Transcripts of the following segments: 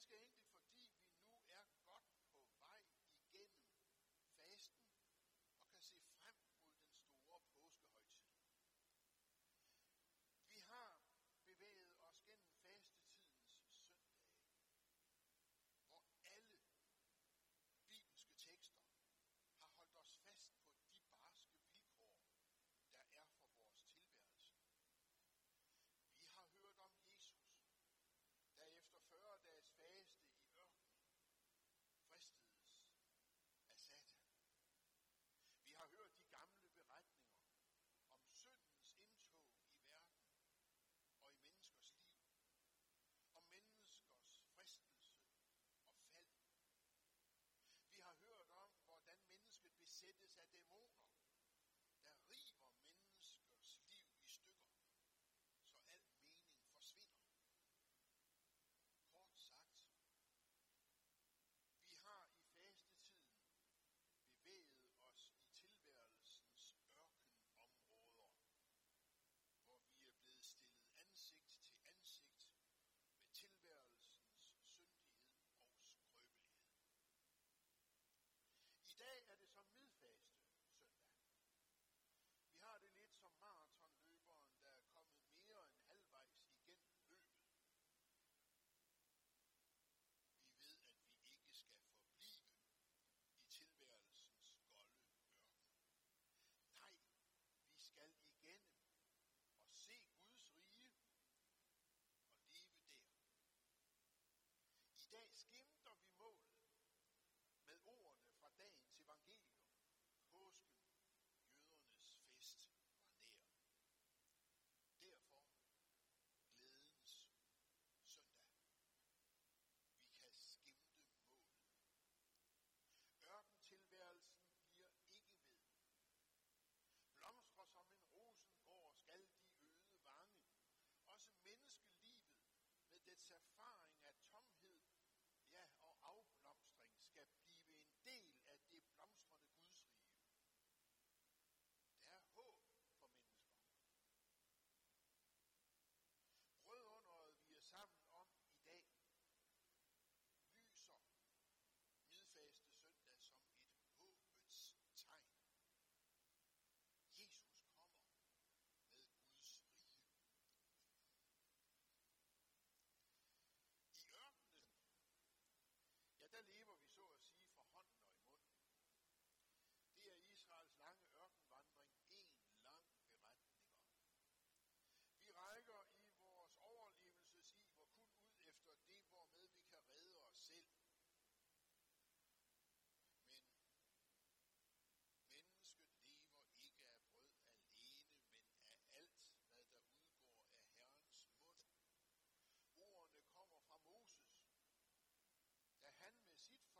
menneske besættes af dæmoner, der river menneskers liv i stykker, så al mening forsvinder. Kort sagt, vi har i fastetiden bevæget os i tilværelsens ørkenområder, hvor vi er blevet stillet ansigt til ansigt med tilværelsens syndighed og skrøbelighed. I dag er det it's a fine Sieht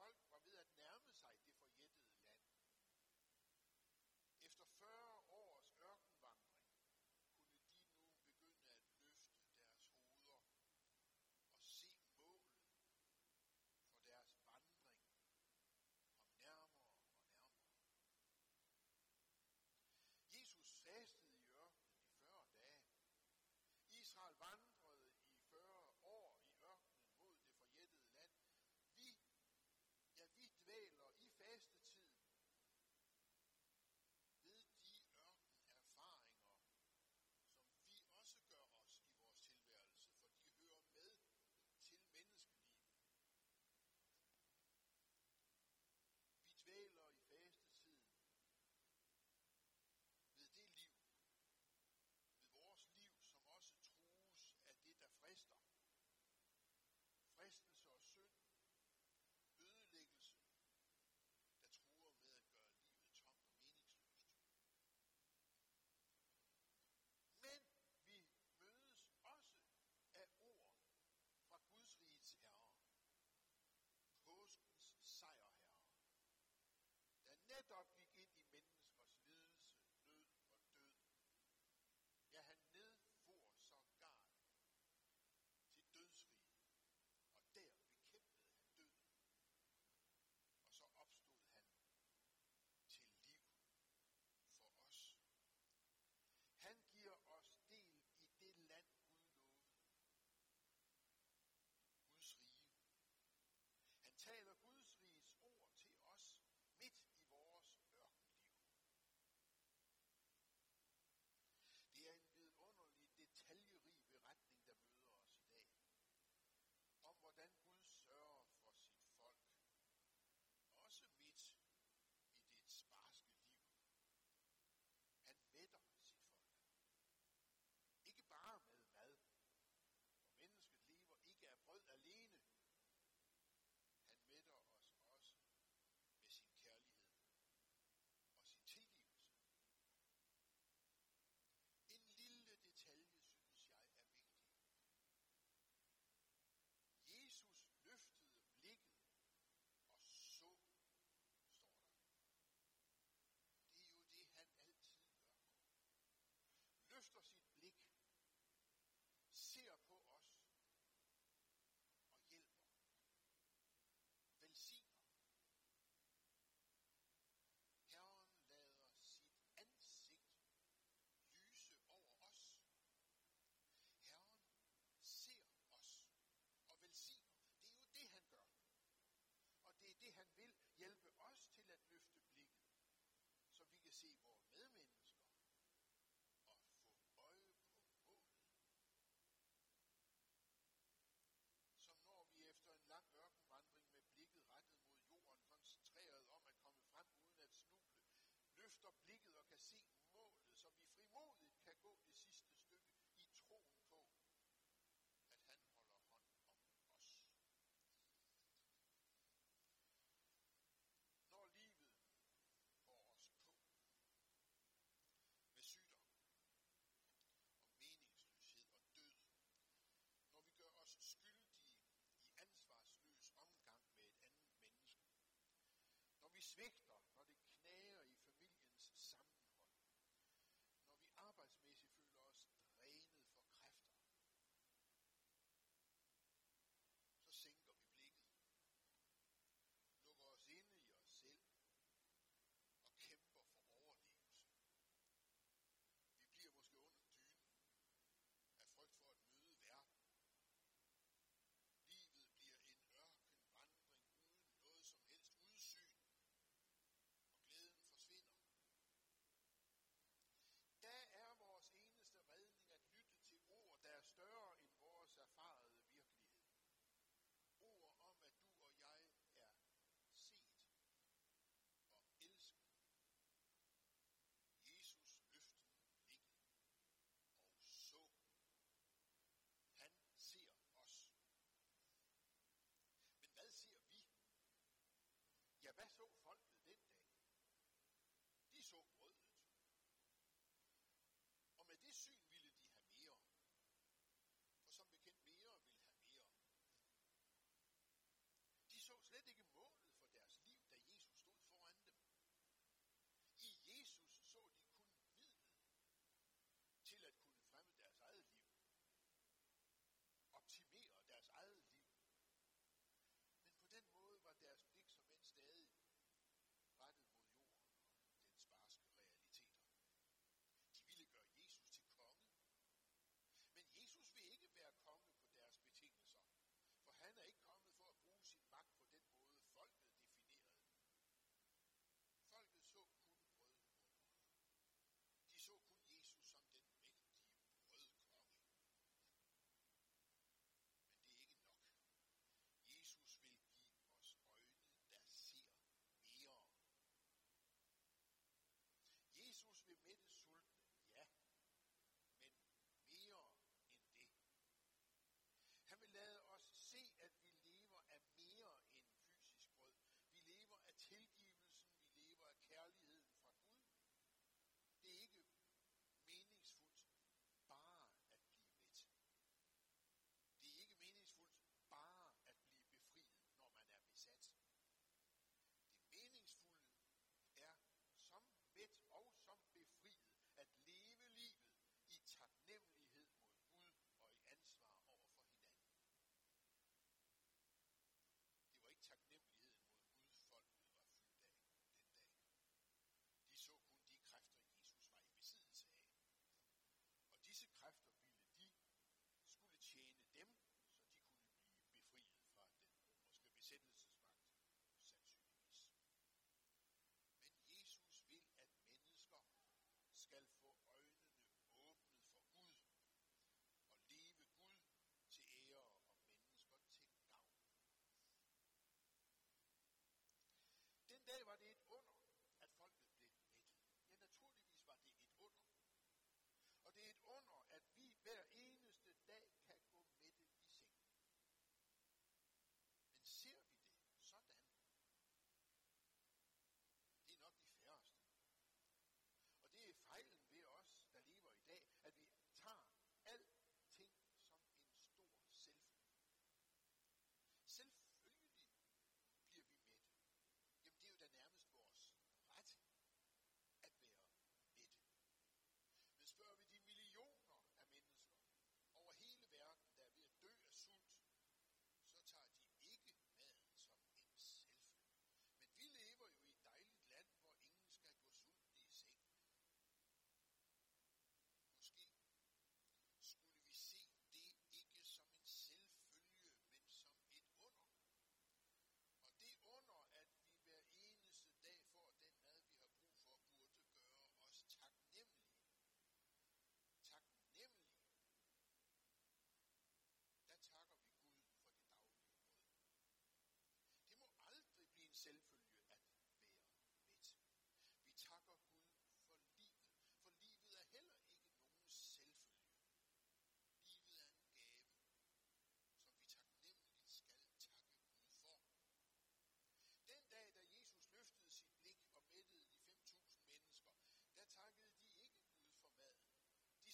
of se målet, så vi frimodigt kan gå det sidste stykke i troen på, at han holder hånd om os. Når livet går os på med sygdom og meningsløshed og død, når vi gør os skyldige i ansvarsløs omgang med et andet menneske, når vi svigter vessel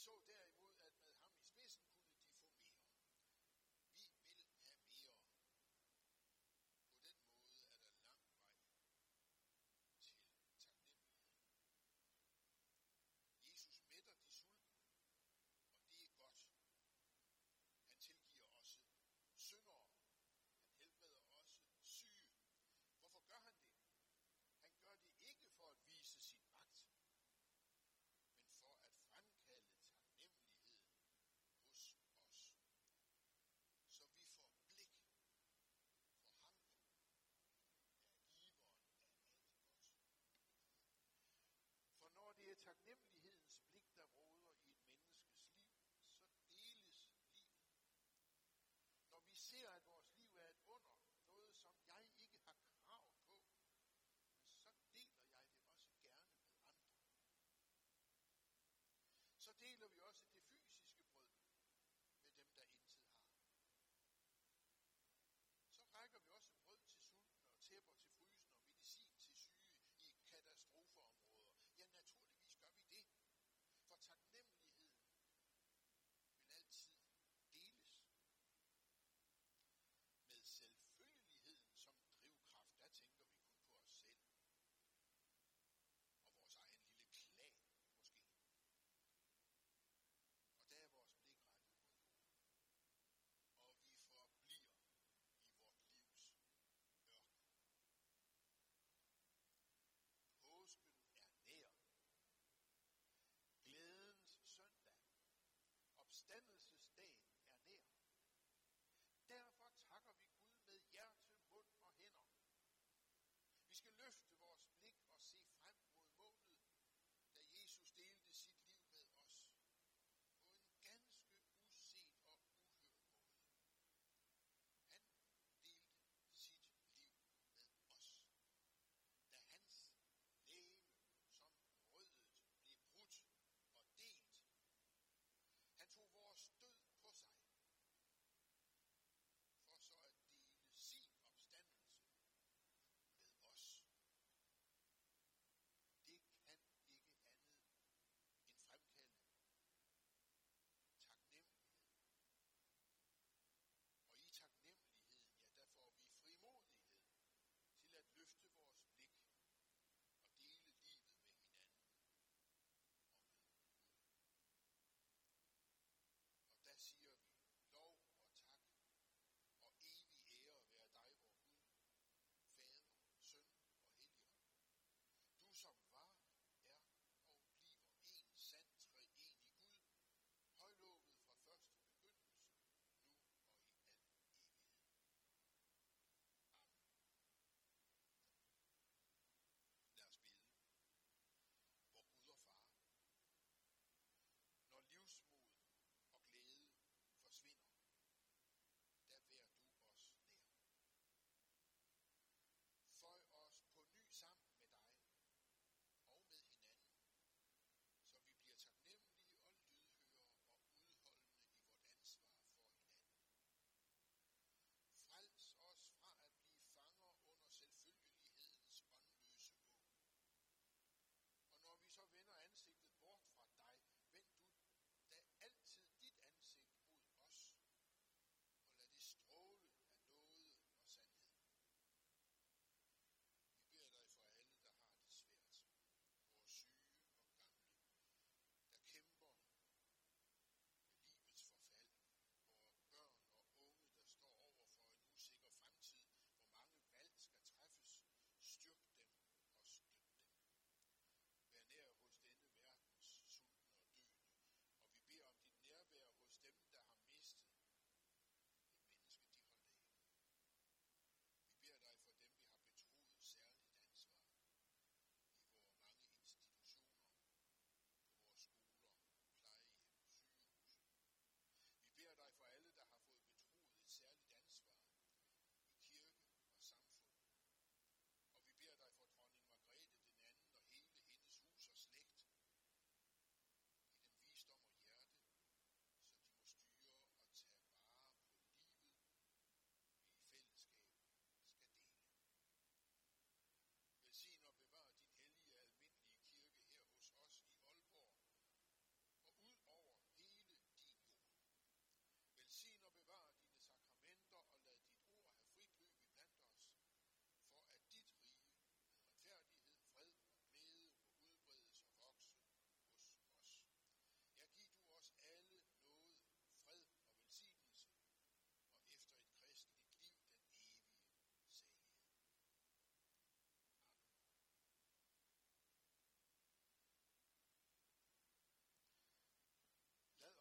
so Så deler vi også det